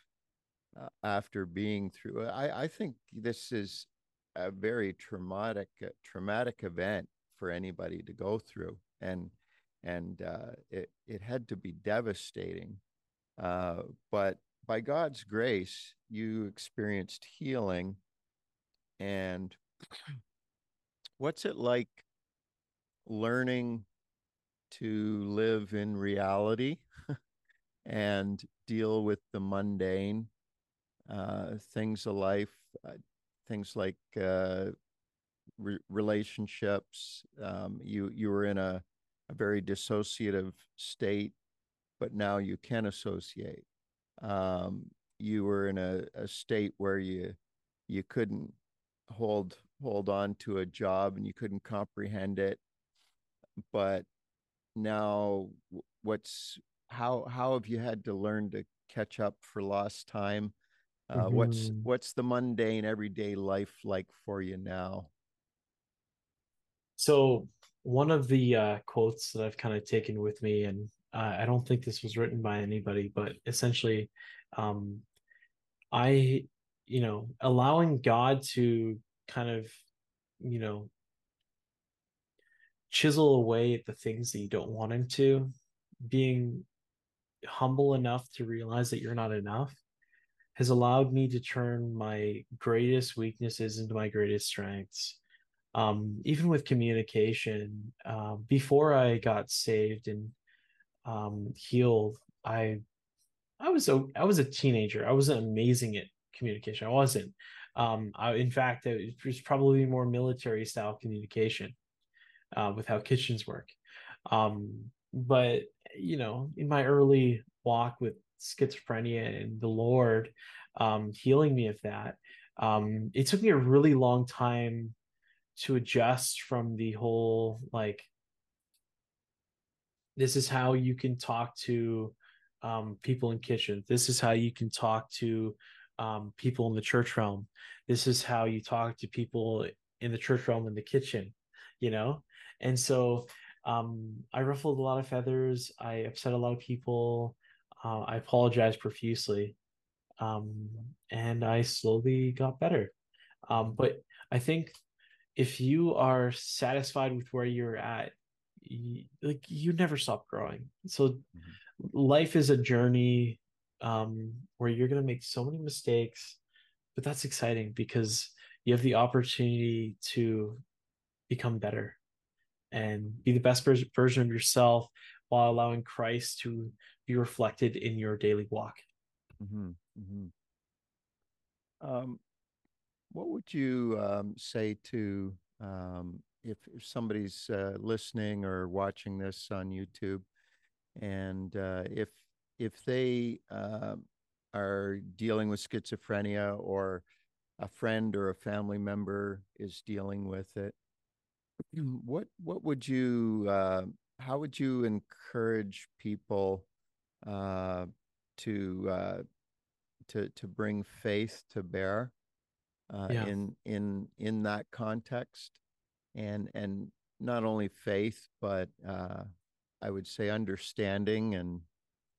uh, after being through I, I think this is a very traumatic uh, traumatic event for anybody to go through and and uh, it it had to be devastating uh, but by God's grace you experienced healing and what's it like learning to live in reality and deal with the mundane uh, things of life, uh, things like uh, re- relationships. Um, you you were in a, a very dissociative state, but now you can associate. Um, you were in a, a state where you you couldn't hold hold on to a job and you couldn't comprehend it, but now what's how how have you had to learn to catch up for lost time? Uh, what's Mhm. what's the mundane everyday life like for you now? So one of the uh, quotes that I've kind of taken with me, and uh, I don't think this was written by anybody, but essentially, um, I, you know, allowing God to kind of, you know, chisel away at the things that you don't want him to, being humble enough to realize that you're not enough has allowed me to turn my greatest weaknesses into my greatest strengths um, even with communication, uh, before I got saved and um, healed, I I was a I was a teenager. I wasn't amazing at communication. I wasn't. Um, I, in fact, it was probably more military style communication uh, with how kitchens work. Um, but you know, in my early walk with schizophrenia and the Lord um, healing me of that, um, it took me a really long time to adjust from the whole like this is how you can talk to um, people in kitchens this is how you can talk to um, people in the church realm. This is how you talk to people in the church realm in the kitchen you know? And so um, i ruffled a lot of feathers. I upset a lot of people. Uh, i apologized profusely um, and i slowly got better. Um, but i think if you are satisfied with where you're at you, like you never stop growing. So life is a journey um, where you're going to make so many mistakes, but that's exciting because you have the opportunity to become better and be the best version of yourself while allowing Christ to be reflected in your daily walk. Mm-hmm. Mm-hmm. Um, what would you um, say to um, if, if somebody's uh, listening or watching this on YouTube, and uh, if if they uh, are dealing with schizophrenia or a friend or a family member is dealing with it, what what would you uh, how would you encourage people uh, to uh, to to bring faith to bear uh, yeah. in in in that context, and and not only faith, but uh, I would say understanding and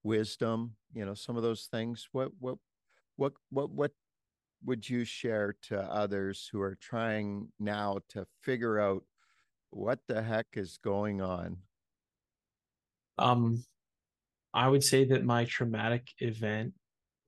wisdom. You know, some of those things. What what what what what would you share to others who are trying now to figure out what the heck is going on? Um, I would say that my traumatic event,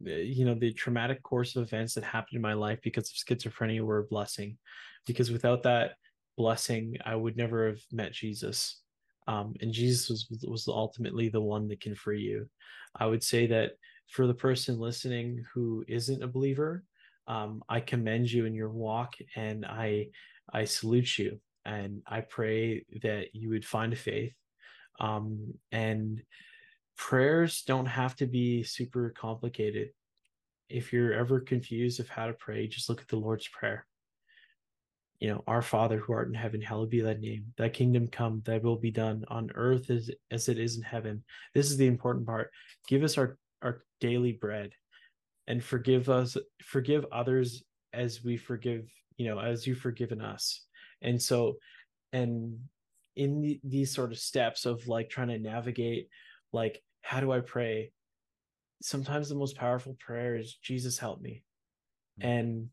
eh, you know, the traumatic course of events that happened in my life because of schizophrenia were a blessing. Because without that blessing, I would never have met Jesus. Um, and Jesus was was ultimately the one that can free you. I would say that for the person listening who isn't a believer, um, I commend you in your walk, and I I salute you, and I pray that you would find a faith um, and prayers don't have to be super complicated. If you're ever confused of how to pray, just look at the Lord's Prayer. You know, our Father who art in heaven, hallowed be thy name. Thy kingdom come, thy will be done on earth as, as it is in heaven. This is the important part. Give us our, our daily bread and forgive us, forgive others as we forgive, you know, as you've forgiven us. And so, and in the, these sort of steps of like trying to navigate like how do i pray sometimes the most powerful prayer is jesus help me mm-hmm. and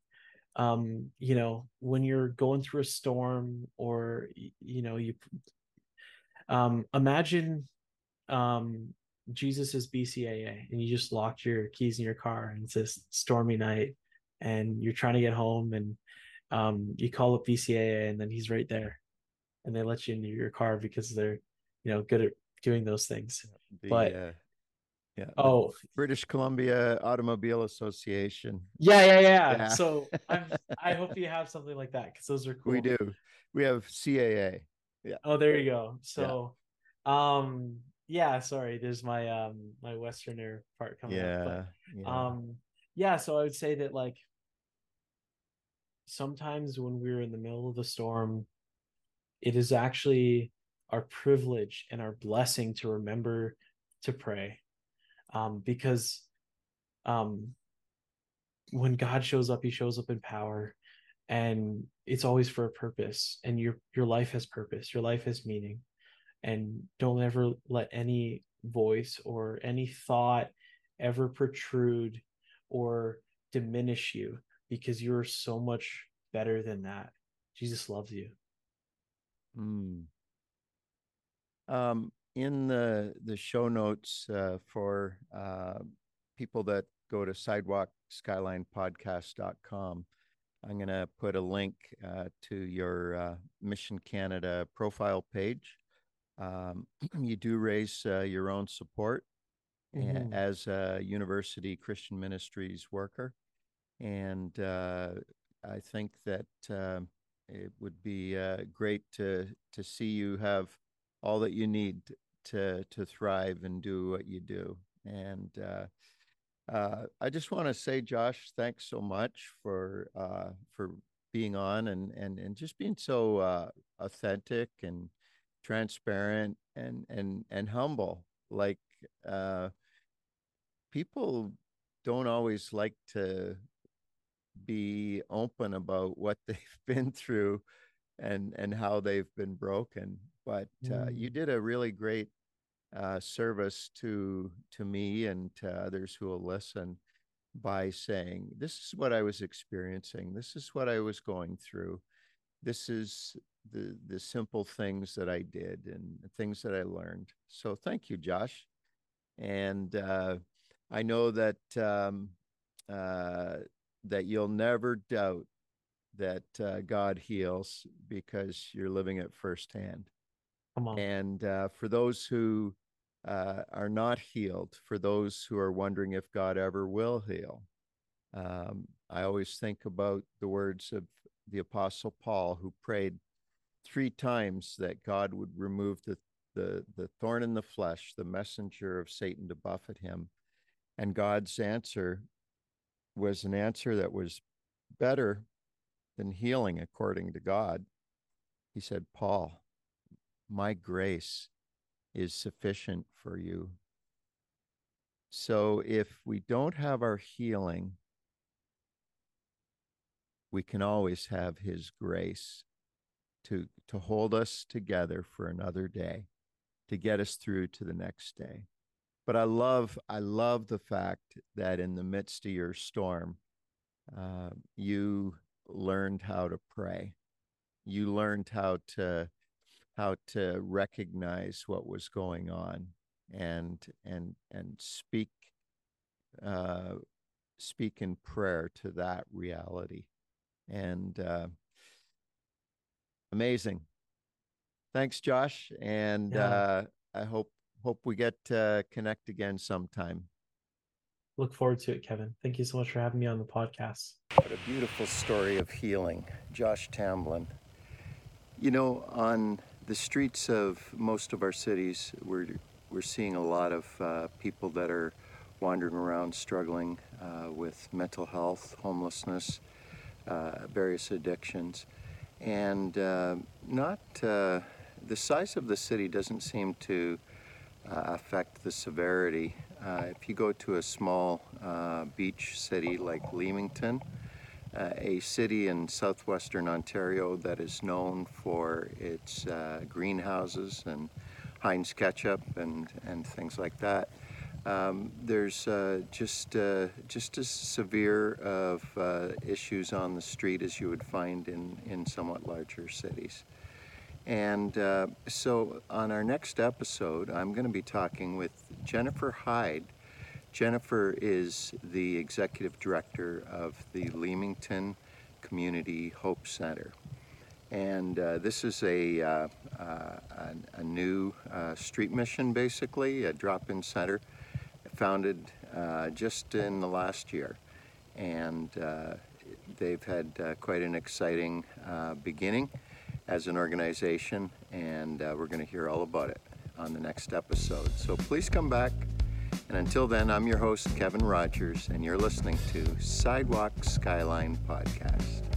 um you know when you're going through a storm or you know you um imagine um jesus is bcaa and you just locked your keys in your car and it's a stormy night and you're trying to get home and um you call up bcaa and then he's right there and they let you into your car because they're you know good at doing those things. The, but uh, yeah. Oh. British columbia automobile association. Yeah yeah yeah, yeah. so i'm i hope you have something like that because those are cool. we do. We have caa yeah. Oh there you go. So yeah. um yeah sorry. There's my um my westerner part coming yeah, up but, yeah. um yeah so i would say that like sometimes when we're in the middle of the storm it is actually our privilege and our blessing to remember to pray um, because um, when god shows up he shows up in power and it's always for a purpose and your your life has purpose your life has meaning. And don't ever let any voice or any thought ever protrude or diminish you because you're so much better than that. Jesus loves you. Mm. Um, in the the show notes uh, for uh, people that go to sidewalkskylinepodcast.com, I'm going to put a link uh, to your uh, Mission Canada profile page. Um, you do raise uh, your own support mm-hmm. as a university Christian ministries worker. And uh, I think that it would be uh, great to to see you have all that you need to to thrive and do what you do. And uh, uh, I just want to say, Josh, thanks so much for uh, for being on and and and just being so uh, authentic and transparent and and and humble. Like uh, people don't always like to be open about what they've been through and and how they've been broken but uh, mm. you did a really great uh, service to to me and to others who will listen by saying this is what i was experiencing this is what i was going through this is the the simple things that i did and things that i learned so thank you josh and uh, I know that um, uh, that you'll never doubt that uh, God heals because you're living it firsthand. Come on. And uh, for those who uh, are not healed, for those who are wondering if God ever will heal, um, I always think about the words of the Apostle Paul, who prayed three times that God would remove the, the, the thorn in the flesh, the messenger of Satan to buffet him. And God's answer was an answer that was better than healing, according to God. He said, Paul, my grace is sufficient for you. So if we don't have our healing, we can always have his grace to to hold us together for another day to get us through to the next day but i love i love the fact that in the midst of your storm uh, you learned how to pray you learned how to how to recognize what was going on and and and speak uh, speak in prayer to that reality and uh, amazing. Thanks, Josh, and yeah. uh, I hope hope we get to connect again sometime. Look forward to it, Kevin. Thank you so much for having me on the podcast. What a beautiful story of healing, Josh Tamblyn. You know, on the streets of most of our cities, we're we're seeing a lot of uh, people that are wandering around struggling uh, with mental health, homelessness, uh, various addictions, and uh, not uh, the size of the city doesn't seem to uh, affect the severity. If you go to a small beach city like Leamington, a city in southwestern Ontario that is known for its greenhouses and Heinz ketchup and, and things like that, um, there's uh, just uh, just as severe of uh, issues on the street as you would find in, in somewhat larger cities. And uh, so on our next episode, I'm going to be talking with Jennifer Hyde. Jennifer is the executive director of the Leamington Community Hope Center. And uh, this is a, uh, a, a, new street mission, basically, a drop in center founded uh, just in the last year. And uh, they've had uh, quite an exciting uh, beginning as an organization, and uh, we're going to hear all about it on the next episode. So please come back. And until then, I'm your host, Kevin Rogers, and you're listening to Sidewalk Skyline Podcast.